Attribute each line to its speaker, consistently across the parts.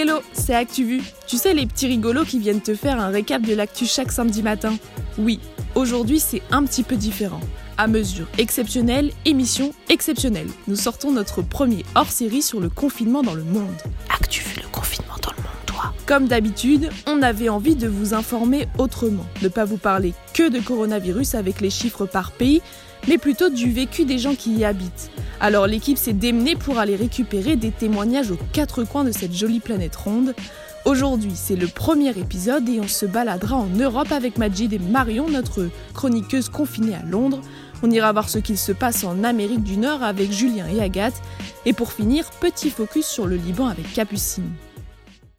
Speaker 1: Hello, c'est ActuVu. Tu sais les petits rigolos qui viennent te faire un récap de l'actu chaque samedi matin Oui, aujourd'hui c'est un petit peu différent. À mesure exceptionnelle, émission exceptionnelle. Nous sortons notre premier hors-série sur le confinement dans le monde. ActuVu, le confinement dans le monde, toi Comme d'habitude, on avait envie de vous informer autrement. Ne pas vous parler que de coronavirus avec les chiffres par pays, mais plutôt du vécu des gens qui y habitent. Alors l'équipe s'est démenée pour aller récupérer des témoignages aux quatre coins de cette jolie planète ronde. Aujourd'hui, c'est le premier épisode et on se baladera en Europe avec Majid et Marion, notre chroniqueuse confinée à Londres. On ira voir ce qu'il se passe en Amérique du Nord avec Julien et Agathe. Et pour finir, petit focus sur le Liban avec Capucine.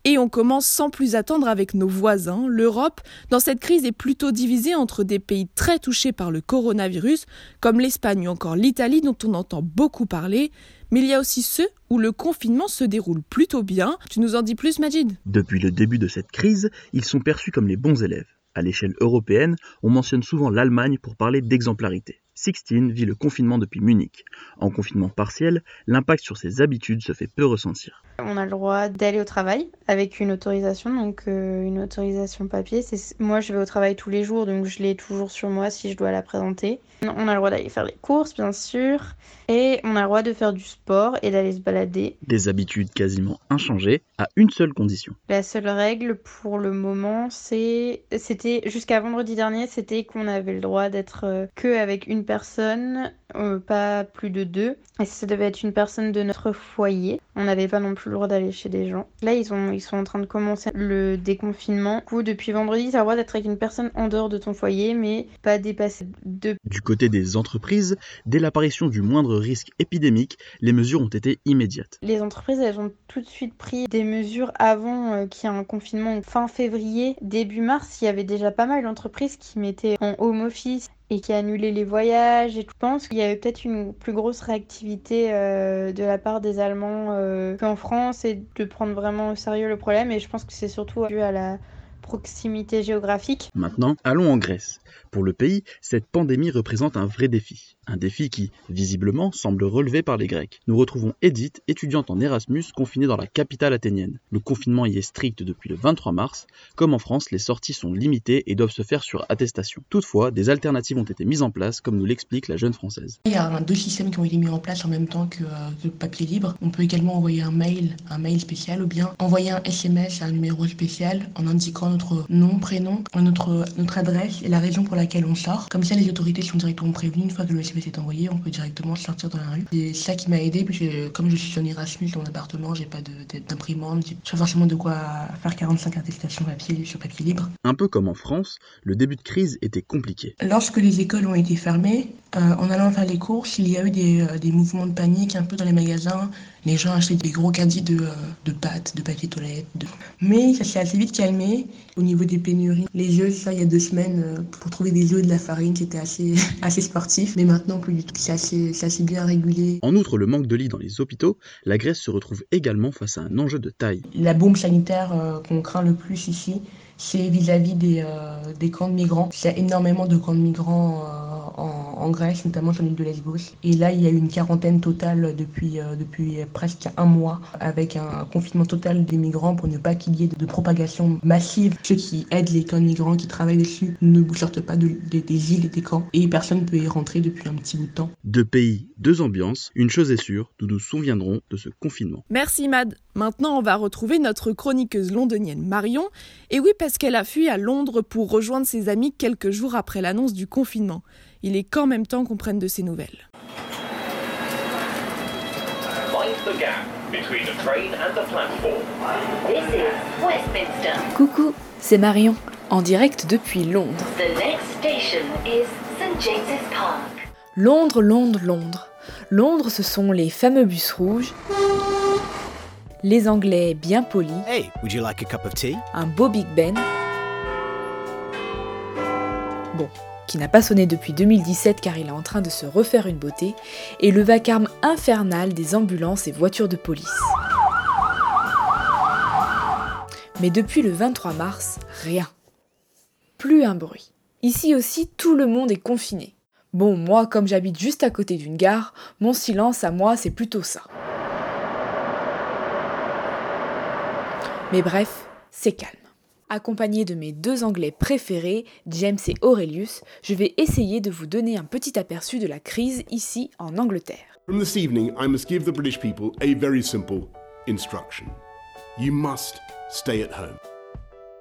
Speaker 1: Et on commence sans plus attendre avec nos voisins. L'Europe, dans cette crise, est plutôt divisée entre des pays très touchés par le coronavirus, comme l'Espagne ou encore l'Italie dont on entend beaucoup parler. Mais il y a aussi ceux où le confinement se déroule plutôt bien. Tu nous en dis plus, Majid?
Speaker 2: Depuis le début de cette crise, ils sont perçus comme les bons élèves. À l'échelle européenne, on mentionne souvent l'Allemagne pour parler d'exemplarité. Sixtine vit le confinement depuis Munich. En confinement partiel, l'impact sur ses habitudes se fait peu ressentir.
Speaker 3: On a le droit d'aller au travail avec une autorisation, donc euh, une autorisation papier. Moi, je vais au travail tous les jours, donc je l'ai toujours sur moi si je dois la présenter. On a le droit d'aller faire des courses, bien sûr, et on a le droit de faire du sport et d'aller se balader.
Speaker 2: Des habitudes quasiment inchangées, à une seule condition.
Speaker 3: La seule règle pour le moment, c'est, c'était jusqu'à vendredi dernier, c'était qu'on avait le droit d'être euh, que avec une personne, euh, pas plus de deux. Et ça devait être une personne de notre foyer. On n'avait pas non plus le droit d'aller chez des gens. Là, ils, ont, ils sont en train de commencer le déconfinement. Du coup, depuis vendredi, as le droit d'être avec une personne en dehors de ton foyer, mais pas dépasser deux.
Speaker 2: Du côté des entreprises, dès l'apparition du moindre risque épidémique, les mesures ont été immédiates.
Speaker 3: Les entreprises, elles ont tout de suite pris des mesures avant euh, qu'il y ait un confinement fin février, début mars. Il y avait déjà pas mal d'entreprises qui mettaient en home office et qui a annulé les voyages. Et je pense qu'il y avait peut-être une plus grosse réactivité euh, de la part des Allemands euh, qu'en France et de prendre vraiment au sérieux le problème. Et je pense que c'est surtout dû à la proximité géographique.
Speaker 2: Maintenant, allons en Grèce. Pour le pays, cette pandémie représente un vrai défi. Un défi qui, visiblement, semble relevé par les Grecs. Nous retrouvons Edith, étudiante en Erasmus, confinée dans la capitale athénienne. Le confinement y est strict depuis le 23 mars. Comme en France, les sorties sont limitées et doivent se faire sur attestation. Toutefois, des alternatives ont été mises en place, comme nous l'explique la jeune française.
Speaker 4: Il y a deux systèmes qui ont été mis en place en même temps que, le euh, papier libre. On peut également envoyer un mail, un mail spécial, ou bien envoyer un SMS à un numéro spécial en indiquant notre nom, prénom, notre, notre adresse et la raison pour laquelle on sort. Comme ça, les autorités sont directement prévenues. Une fois que le SMS est envoyé, on peut directement sortir dans la rue. C'est ça qui m'a aidé, puisque comme je suis en Erasmus dans mon appartement, j'ai pas d'imprimante, j'ai pas forcément de quoi faire 45 attestations papier, sur papier libre.
Speaker 2: Un peu comme en France, le début de crise était compliqué.
Speaker 4: Lorsque les écoles ont été fermées, euh, en allant faire les courses, il y a eu des, euh, des, mouvements de panique un peu dans les magasins. Les gens achetaient des gros caddies de, euh, de pâtes, de papier toilette. Mais ça s'est assez vite calmé au niveau des pénuries. Les œufs, ça, il y a deux semaines, pour trouver des œufs de la farine, qui était assez, assez sportif. Mais maintenant, plus du tout. C'est assez, assez, bien régulé.
Speaker 2: En outre, le manque de lits dans les hôpitaux, la Grèce se retrouve également face à un enjeu de taille.
Speaker 4: La bombe sanitaire qu'on craint le plus ici, c'est vis-à-vis des, des camps de migrants. Il y a énormément de camps de migrants en, Grèce, notamment sur l'île de Lesbos. Et là, il y a eu une quarantaine totale depuis, euh, depuis presque un mois, avec un confinement total des migrants pour ne pas qu'il y ait de, propagation massive. Ceux qui aident les camps de migrants, qui travaillent dessus, ne sortent pas de, des îles et des camps. Et personne ne peut y rentrer depuis un petit bout de temps.
Speaker 2: Deux pays, deux ambiances. Une chose est sûre, nous nous souviendrons de ce confinement.
Speaker 1: Merci Mad. Maintenant, on va retrouver notre chroniqueuse londonienne Marion. Et oui, parce qu'elle a fui à Londres pour rejoindre ses amis quelques jours après l'annonce du confinement il est qu'en même temps qu'on prenne de ses nouvelles.
Speaker 5: Coucou, c'est Marion, en direct depuis Londres. Londres, Londres, Londres. Londres, ce sont les fameux bus rouges, les Anglais bien polis,
Speaker 6: hey, would you like a cup of tea?
Speaker 5: un beau Big Ben. Bon, qui n'a pas sonné depuis 2017 car il est en train de se refaire une beauté, et le vacarme infernal des ambulances et voitures de police. Mais depuis le 23 mars, rien. Plus un bruit. Ici aussi, tout le monde est confiné. Bon, moi, comme j'habite juste à côté d'une gare, mon silence à moi, c'est plutôt ça. Mais bref, c'est calme. Accompagné de mes deux Anglais préférés, James et Aurelius, je vais essayer de vous donner un petit aperçu de la crise ici en Angleterre.
Speaker 6: From this evening, I must give the British people a very simple instruction. You must stay at home.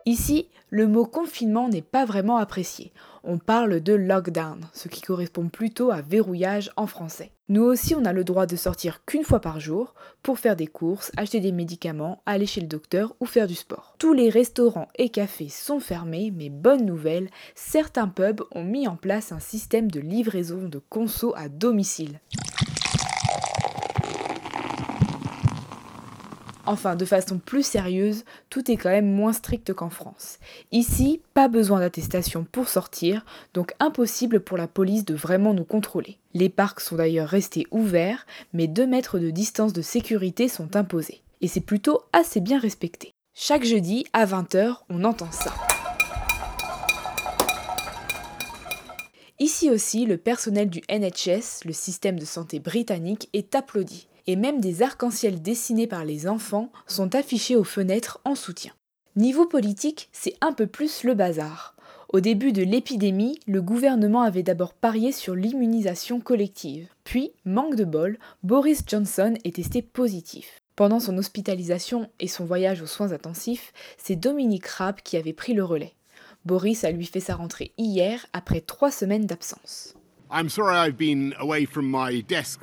Speaker 5: Ici, le mot confinement n'est pas vraiment apprécié. On parle de lockdown, ce qui correspond plutôt à verrouillage en français. Nous aussi, on a le droit de sortir qu'une fois par jour pour faire des courses, acheter des médicaments, aller chez le docteur ou faire du sport. Tous les restaurants et cafés sont fermés, mais bonne nouvelle, certains pubs ont mis en place un système de livraison de conso à domicile. Enfin, de façon plus sérieuse, tout est quand même moins strict qu'en France. Ici, pas besoin d'attestation pour sortir, donc impossible pour la police de vraiment nous contrôler. Les parcs sont d'ailleurs restés ouverts, mais 2 mètres de distance de sécurité sont imposés. Et c'est plutôt assez bien respecté. Chaque jeudi, à 20h, on entend ça. Ici aussi, le personnel du NHS, le système de santé britannique, est applaudi et même des arcs-en-ciel dessinés par les enfants sont affichés aux fenêtres en soutien. Niveau politique, c'est un peu plus le bazar. Au début de l'épidémie, le gouvernement avait d'abord parié sur l'immunisation collective. Puis, manque de bol, Boris Johnson est testé positif. Pendant son hospitalisation et son voyage aux soins intensifs, c'est Dominique Raab qui avait pris le relais. Boris a lui fait sa rentrée hier après trois semaines d'absence.
Speaker 6: I'm sorry I've been away from my desk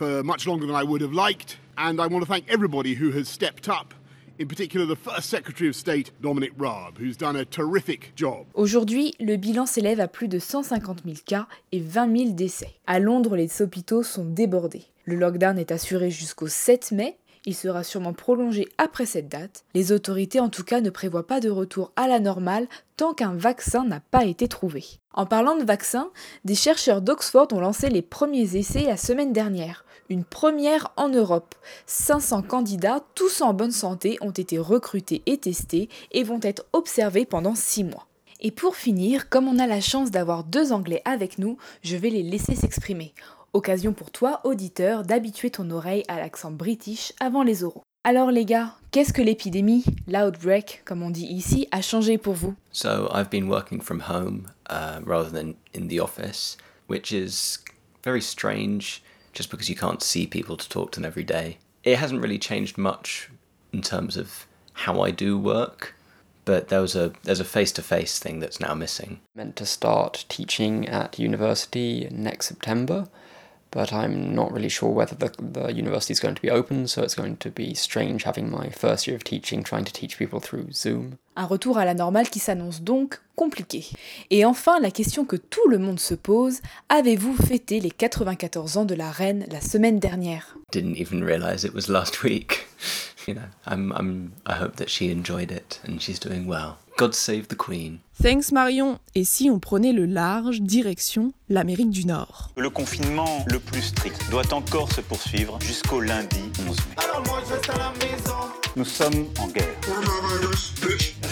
Speaker 6: for much longer than I would have liked, and I want to thank everybody who has stepped up. In particular, the first Secretary of State, Dominic Raab, who's done a terrific job.
Speaker 5: Aujourd'hui, le bilan s'élève à plus de 150 000 cas et 20 000 décès. À Londres, les hôpitaux sont débordés. Le lockdown est assuré jusqu'au 7 mai. Il sera sûrement prolongé après cette date. Les autorités en tout cas ne prévoient pas de retour à la normale tant qu'un vaccin n'a pas été trouvé. En parlant de vaccins, des chercheurs d'Oxford ont lancé les premiers essais la semaine dernière une première en Europe. 500 candidats, tous en bonne santé, ont été recrutés et testés et vont être observés pendant 6 mois. Et pour finir, comme on a la chance d'avoir deux Anglais avec nous, je vais les laisser s'exprimer. Occasion pour toi, auditeur, d'habituer ton oreille à l'accent british avant les oraux. Alors les gars, qu'est-ce que l'épidémie, l'outbreak comme on dit ici, a changé pour vous?
Speaker 7: So I've been working from home uh, rather than in the office, which is very strange just because you can't see people to talk to them every day. It hasn't really changed much in terms of how I do work, but there was a there's a face-to-face thing that's now missing.
Speaker 8: Meant to start teaching at university next September, but I'm not really sure whether the, the university is going to be open, so it's going to be strange having my first year of teaching trying to teach people through Zoom.
Speaker 5: Un retour à la normale qui s'annonce donc compliqué. Et enfin, la question que tout le monde se pose, avez-vous fêté les 94 ans de la reine la semaine dernière?
Speaker 7: Didn't even realize it was last week. you know, I'm, I hope that she enjoyed it and she's doing well. God save the Queen.
Speaker 1: Thanks Marion. Et si on prenait le large, direction l'Amérique du Nord?
Speaker 9: Le confinement le plus strict doit encore se poursuivre jusqu'au lundi 11 mai.
Speaker 10: Alors moi je reste à la maison.
Speaker 9: Nous sommes en guerre.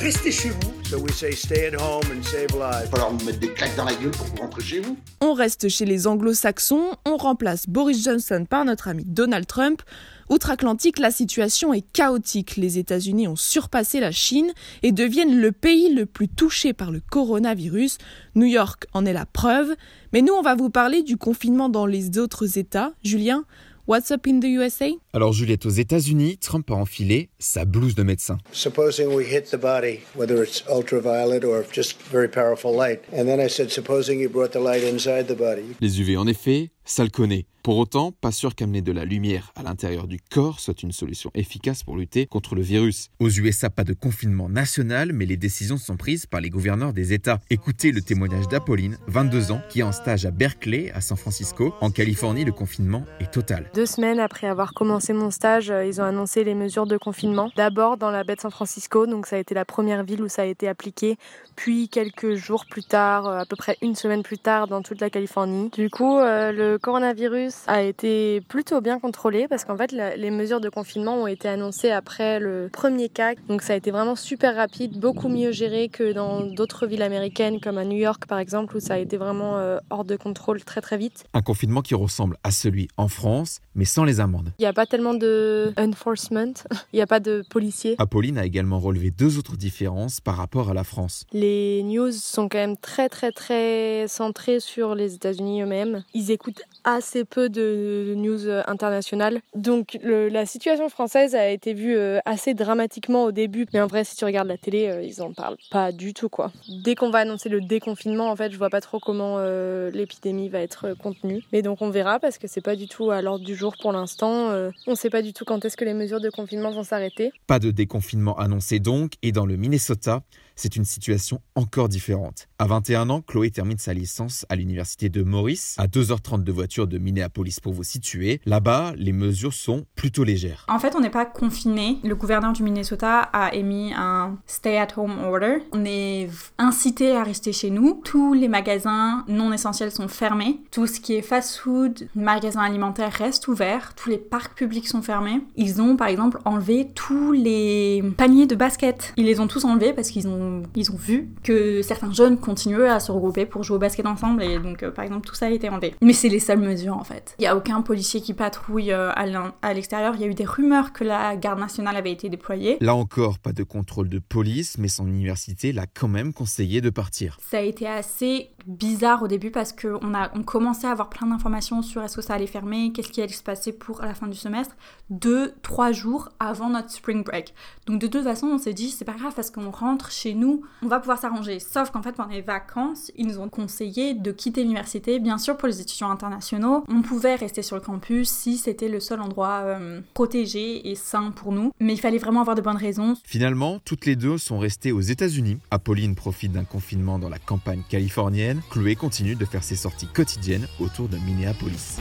Speaker 10: Restez chez vous. So we say stay at home and save lives.
Speaker 11: Il va falloir vous mettre des claques dans la gueule pour vous rentrer chez vous.
Speaker 1: On reste chez les anglo-saxons, on remplace Boris Johnson par notre ami Donald Trump. Outre-Atlantique, la situation est chaotique. Les États-Unis ont surpassé la Chine et deviennent le pays le plus touché par le coronavirus. New York en est la preuve. Mais nous, on va vous parler du confinement dans les autres États. Julien, what's up in the USA
Speaker 12: Alors Juliette, aux États-Unis, Trump a enfilé sa blouse de médecin.
Speaker 13: Supposing we hit the body, whether it's ultraviolet or just very powerful light. And then I said, supposing you brought the light inside the body.
Speaker 12: Les UV, en effet, ça le connaît. Pour autant, pas sûr qu'amener de la lumière à l'intérieur du corps soit une solution efficace pour lutter contre le virus. Aux USA, pas de confinement national, mais les décisions sont prises par les gouverneurs des États. Écoutez le témoignage d'Apolline, 22 ans, qui est en stage à Berkeley, à San Francisco. En Californie, le confinement est total.
Speaker 14: Deux semaines après avoir commencé mon stage, euh, ils ont annoncé les mesures de confinement. D'abord dans la baie de San Francisco, donc ça a été la première ville où ça a été appliqué, puis quelques jours plus tard, euh, à peu près une semaine plus tard, dans toute la Californie. Du coup, euh, le le coronavirus a été plutôt bien contrôlé parce qu'en fait les mesures de confinement ont été annoncées après le premier cas. Donc ça a été vraiment super rapide, beaucoup mieux géré que dans d'autres villes américaines comme à New York par exemple où ça a été vraiment euh, hors de contrôle très très vite.
Speaker 12: Un confinement qui ressemble à celui en France mais sans les amendes.
Speaker 14: Il n'y a pas tellement de enforcement, il n'y a pas de policiers.
Speaker 12: Apolline a également relevé deux autres différences par rapport à la France.
Speaker 14: Les news sont quand même très très très centrés sur les États-Unis eux-mêmes. Ils écoutent assez peu de news internationales. Donc la situation française a été vue euh, assez dramatiquement au début. Mais en vrai, si tu regardes la télé, euh, ils en parlent pas du tout quoi. Dès qu'on va annoncer le déconfinement, en fait, je vois pas trop comment euh, l'épidémie va être contenue. Mais donc on verra parce que c'est pas du tout à l'ordre du jour pour l'instant. on sait pas du tout quand est-ce que les mesures de confinement vont s'arrêter.
Speaker 12: Pas de déconfinement annoncé donc. Et dans le Minnesota, c'est une situation encore différente. À 21 ans, Chloé termine sa licence à l'université de Maurice, à 2h30 de voiture de Minneapolis pour vous situer. Là-bas, les mesures sont plutôt légères.
Speaker 15: En fait, on n'est pas confiné. Le gouverneur du Minnesota a émis un stay-at-home order. On est incité à rester chez nous. Tous les magasins non essentiels sont fermés. Tout ce qui est fast-food, magasins alimentaires restent ouverts. Tous les parcs publics sont fermés. Ils ont par exemple enlevé tous les paniers de basket. Ils les ont tous enlevés parce qu'ils ont ils ont vu que certains jeunes continuaient à se regrouper pour jouer au basket ensemble et donc euh, par exemple tout ça a été enlevé. Mais c'est les seules mesures en fait. Il n'y a aucun policier qui patrouille euh, à l'extérieur. Il y a eu des rumeurs que la garde nationale avait été déployée.
Speaker 12: Là encore, pas de contrôle de police, mais son université l'a quand même conseillé de partir.
Speaker 15: Ça a été assez bizarre au début parce qu'on on commençait à avoir plein d'informations sur est-ce que ça allait fermer, qu'est-ce qui allait se passer pour la fin du semestre, deux, trois jours avant notre spring break. Donc de toute façon, on s'est dit c'est pas grave parce qu'on rentre chez nous, on va pouvoir s'arranger. Sauf qu'en fait, pendant les vacances, ils nous ont conseillé de quitter l'université. Bien sûr, pour les étudiants internationaux, on pouvait rester sur le campus si c'était le seul endroit euh, protégé et sain pour nous. Mais il fallait vraiment avoir de bonnes raisons.
Speaker 12: Finalement, toutes les deux sont restées aux États-Unis. Apolline profite d'un confinement dans la campagne californienne. Chloé continue de faire ses sorties quotidiennes autour de Minneapolis.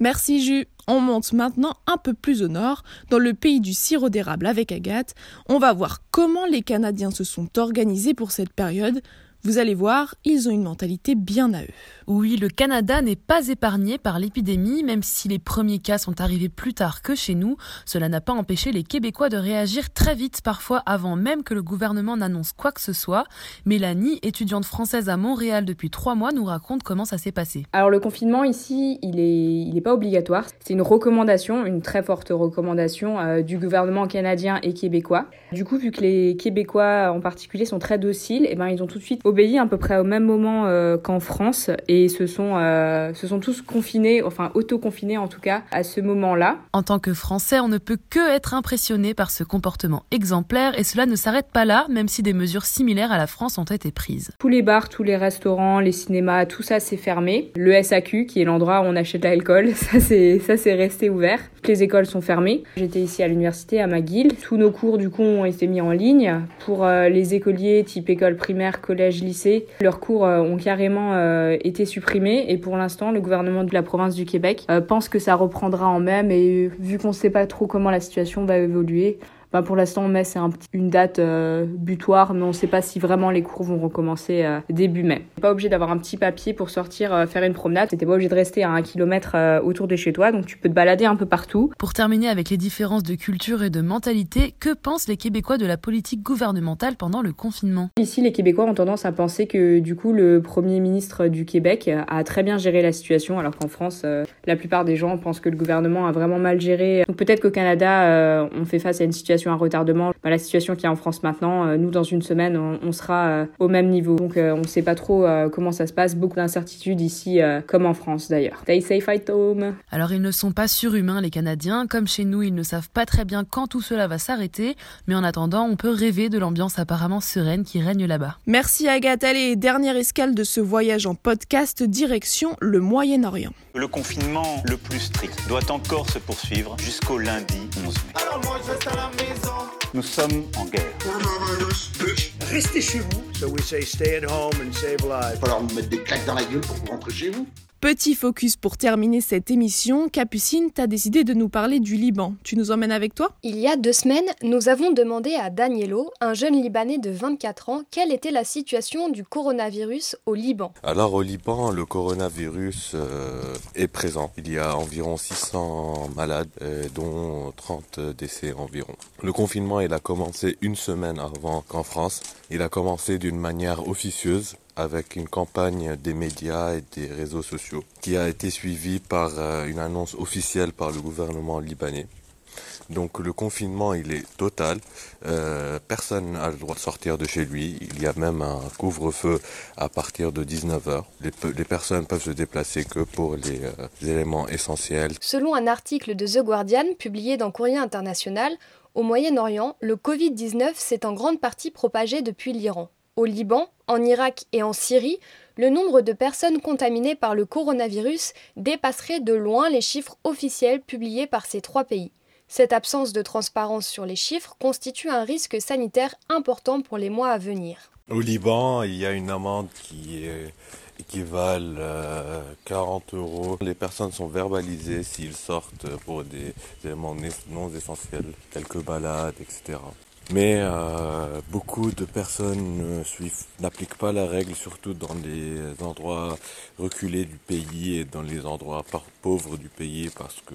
Speaker 1: Merci Jus. On monte maintenant un peu plus au nord, dans le pays du sirop d'érable avec Agathe. On va voir comment les Canadiens se sont organisés pour cette période. Vous allez voir, ils ont une mentalité bien à eux.
Speaker 16: Oui, le Canada n'est pas épargné par l'épidémie, même si les premiers cas sont arrivés plus tard que chez nous. Cela n'a pas empêché les Québécois de réagir très vite, parfois avant même que le gouvernement n'annonce quoi que ce soit. Mélanie, étudiante française à Montréal depuis trois mois, nous raconte comment ça s'est passé.
Speaker 17: Alors le confinement ici, il est, il est pas obligatoire. C'est une recommandation, une très forte recommandation euh, du gouvernement canadien et québécois. Du coup, vu que les Québécois en particulier sont très dociles, et eh ben ils ont tout de suite obéi à peu près au même moment euh, qu'en France et se sont, euh, se sont tous confinés, enfin auto-confinés en tout cas, à ce moment-là.
Speaker 16: En tant que Français, on ne peut que être impressionné par ce comportement exemplaire et cela ne s'arrête pas là, même si des mesures similaires à la France ont été prises.
Speaker 17: Tous les bars, tous les restaurants, les cinémas, tout ça s'est fermé. Le SAQ, qui est l'endroit où on achète l'alcool, ça c'est ça c'est resté ouvert. Toutes les écoles sont fermées. J'étais ici à l'université à McGill. Tous nos cours du coup ont été mis en ligne. Pour euh, les écoliers type école primaire, collège, leurs cours euh, ont carrément été supprimé et pour l'instant le gouvernement de la province du Québec euh, pense que ça reprendra en même. Et vu qu'on ne sait pas trop comment la situation va évoluer, bah, pour l'instant, mai, c'est un, une date euh, butoir, mais on ne sait pas si vraiment les cours vont recommencer euh, début mai. Pas obligé d'avoir un petit papier pour sortir euh, faire une promenade. T'es pas obligé de rester à un kilomètre autour de chez toi, donc tu peux te balader un peu partout.
Speaker 16: Pour terminer avec les différences de culture et de mentalité, que pensent les Québécois de la politique gouvernementale pendant le confinement?
Speaker 17: Ici, les Québécois ont tendance à penser que du coup, le premier ministre du Québec a très bien géré la situation, alors qu'en France, la plupart des gens pensent que le gouvernement a vraiment mal géré. Donc peut-être qu'au Canada, on fait face à une situation un retardement. Bah, la situation qui est en France maintenant, euh, nous dans une semaine, on, sera euh, au même niveau. Donc euh, on ne sait pas trop comment ça se passe. Beaucoup d'incertitudes ici, comme en France d'ailleurs. Stay safe at home.
Speaker 16: Alors ils ne sont pas surhumains les Canadiens. Comme chez nous, ils ne savent pas très bien quand tout cela va s'arrêter. Mais en attendant, on peut rêver de l'ambiance apparemment sereine qui règne là-bas.
Speaker 1: Merci Agathe. Allez, dernière escale de ce voyage en podcast, direction le Moyen-Orient.
Speaker 9: Le confinement le plus strict doit encore se poursuivre jusqu'au lundi 11 mai. Alors moi, je à la maison. Nous sommes en guerre.
Speaker 18: Restez chez vous. So we say stay at home and save lives.
Speaker 13: Il va falloir nous mettre des claques dans la gueule pour rentrer chez vous.
Speaker 1: Petit focus pour terminer cette émission, Capucine, t'as décidé de nous parler du Liban. Tu nous emmènes avec toi?
Speaker 19: Il y a deux semaines, nous avons demandé à Danielo, un jeune Libanais de 24 ans, quelle était la situation du coronavirus au Liban.
Speaker 20: Alors au Liban, le coronavirus euh, est présent. Il y a environ 600 malades, euh, dont 30 décès environ. Le confinement, il a commencé une semaine avant qu'en France. Il a commencé d'une manière officieuse avec une campagne des médias et des réseaux sociaux qui a été suivie par euh, une annonce officielle par le gouvernement libanais. Donc le confinement, il est total. Euh, personne n'a le droit de sortir de chez lui. Il y a même un couvre-feu à partir de 19h. Les, personnes peuvent se déplacer que pour les, euh, éléments essentiels.
Speaker 19: Selon un article de The Guardian publié dans Courrier International, au Moyen-Orient, le Covid-19 s'est en grande partie propagé depuis l'Iran. Au Liban, en Irak et en Syrie, le nombre de personnes contaminées par le coronavirus dépasserait de loin les chiffres officiels publiés par ces trois pays. Cette absence de transparence sur les chiffres constitue un risque sanitaire important pour les mois à venir.
Speaker 20: Au Liban, il y a une amende qui équivalent 40 euros. Les personnes sont verbalisées s'ils sortent pour des éléments non essentiels, quelques balades, etc. Mais euh, beaucoup de personnes n'appliquent pas la règle, surtout dans les endroits reculés du pays et dans les endroits pauvres du pays, parce que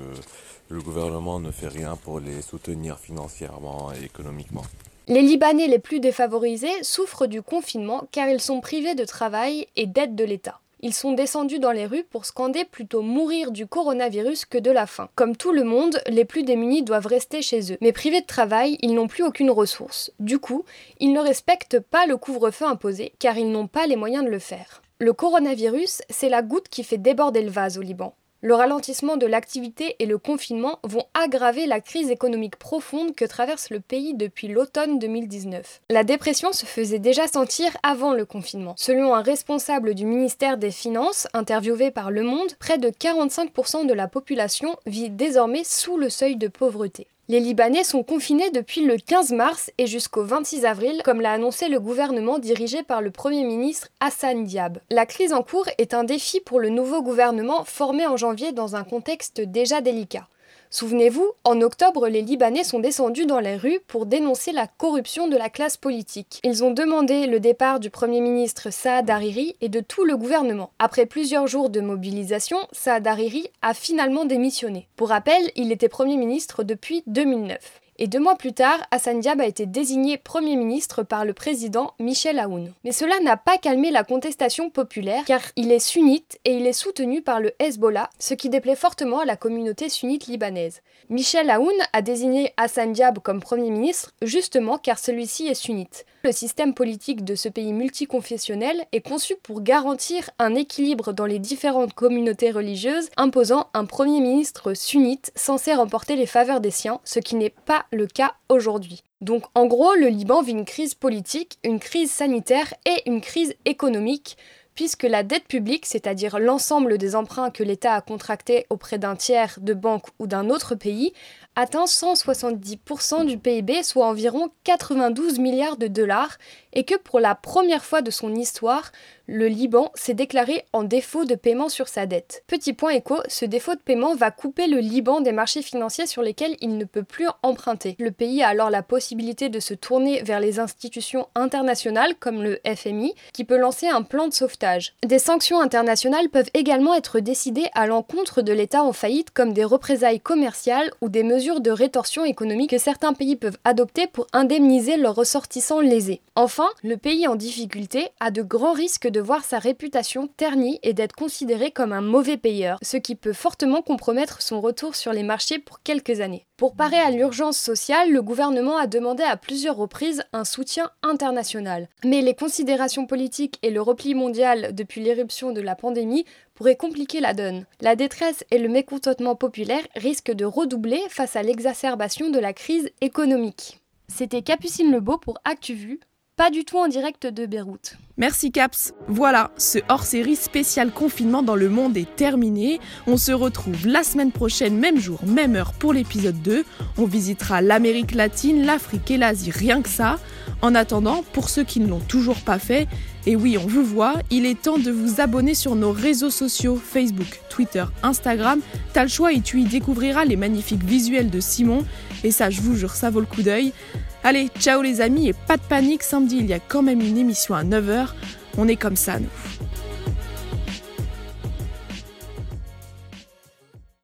Speaker 20: le gouvernement ne fait rien pour les soutenir financièrement et économiquement.
Speaker 19: Les Libanais les plus défavorisés souffrent du confinement car ils sont privés de travail et d'aide de l'État. Ils sont descendus dans les rues pour scander plutôt mourir du coronavirus que de la faim. Comme tout le monde, les plus démunis doivent rester chez eux. Mais privés de travail, ils n'ont plus aucune ressource. Du coup, ils ne respectent pas le couvre-feu imposé car ils n'ont pas les moyens de le faire. Le coronavirus, c'est la goutte qui fait déborder le vase au Liban le ralentissement de l'activité et le confinement vont aggraver la crise économique profonde que traverse le pays depuis l'automne 2019. La dépression se faisait déjà sentir avant le confinement. Selon un responsable du ministère des Finances, interviewé par Le Monde, près de 45% de la population vit désormais sous le seuil de pauvreté. Les Libanais sont confinés depuis le 15 mars et jusqu'au 26 avril, comme l'a annoncé le gouvernement dirigé par le Premier ministre Hassan Diab. La crise en cours est un défi pour le nouveau gouvernement formé en janvier dans un contexte déjà délicat. Souvenez-vous, en octobre, les Libanais sont descendus dans les rues pour dénoncer la corruption de la classe politique. Ils ont demandé le départ du Premier ministre Saad Hariri et de tout le gouvernement. Après plusieurs jours de mobilisation, Saad Hariri a finalement démissionné. Pour rappel, il était Premier ministre depuis 2009 et deux mois plus tard, Hassan Diab a été désigné Premier ministre par le président Michel Aoun. Mais cela n'a pas calmé la contestation populaire car il est sunnite et il est soutenu par le Hezbollah, ce qui déplaît fortement à la communauté sunnite libanaise. Michel Aoun a désigné Hassan Diab comme Premier ministre justement car celui-ci est sunnite. Le système politique de ce pays multiconfessionnel est conçu pour garantir un équilibre dans les différentes communautés religieuses, imposant un Premier ministre sunnite censé remporter les faveurs des siens, ce qui n'est pas le cas aujourd'hui. Donc en gros, le Liban vit une crise politique, une crise sanitaire et une crise économique, puisque la dette publique, c'est-à-dire l'ensemble des emprunts que l'État a contractés auprès d'un tiers, de banque ou d'un autre pays, atteint 170% du PIB, soit environ 92 milliards de dollars, et que pour la première fois de son histoire, le Liban s'est déclaré en défaut de paiement sur sa dette. Petit point écho, ce défaut de paiement va couper le Liban des marchés financiers sur lesquels il ne peut plus emprunter. Le pays a alors la possibilité de se tourner vers les institutions internationales comme le FMI, qui peut lancer un plan de sauvetage. Des sanctions internationales peuvent également être décidées à l'encontre de l'État en faillite comme des représailles commerciales ou des mesures de rétorsion économique que certains pays peuvent adopter pour indemniser leurs ressortissants lésés. Le pays en difficulté a de grands risques de voir sa réputation ternie et d'être considéré comme un mauvais payeur, ce qui peut fortement compromettre son retour sur les marchés pour quelques années. Pour parer à l'urgence sociale, le gouvernement a demandé à plusieurs reprises un soutien international. Mais les considérations politiques et le repli mondial depuis l'éruption de la pandémie pourraient compliquer la donne. La détresse et le mécontentement populaire risquent de redoubler face à l'exacerbation de la crise économique. C'était Capucine Lebeau pour ActuVu pas du tout en direct de Beyrouth.
Speaker 1: Merci Caps. Voilà, ce hors-série spécial confinement dans le monde est terminé. On se retrouve la semaine prochaine, même jour, même heure pour l'épisode 2. On visitera l'Amérique latine, l'Afrique et l'Asie, rien que ça. En attendant, pour ceux qui ne l'ont toujours pas fait, et oui, on vous voit, il est temps de vous abonner sur nos réseaux sociaux Facebook, Twitter, Instagram. T'as le choix et tu y découvriras les magnifiques visuels de Simon. Et ça, je vous jure, ça vaut le coup d'œil. Allez, ciao les amis et pas de panique, samedi il y a quand même une émission à 9h. On est comme ça, nous.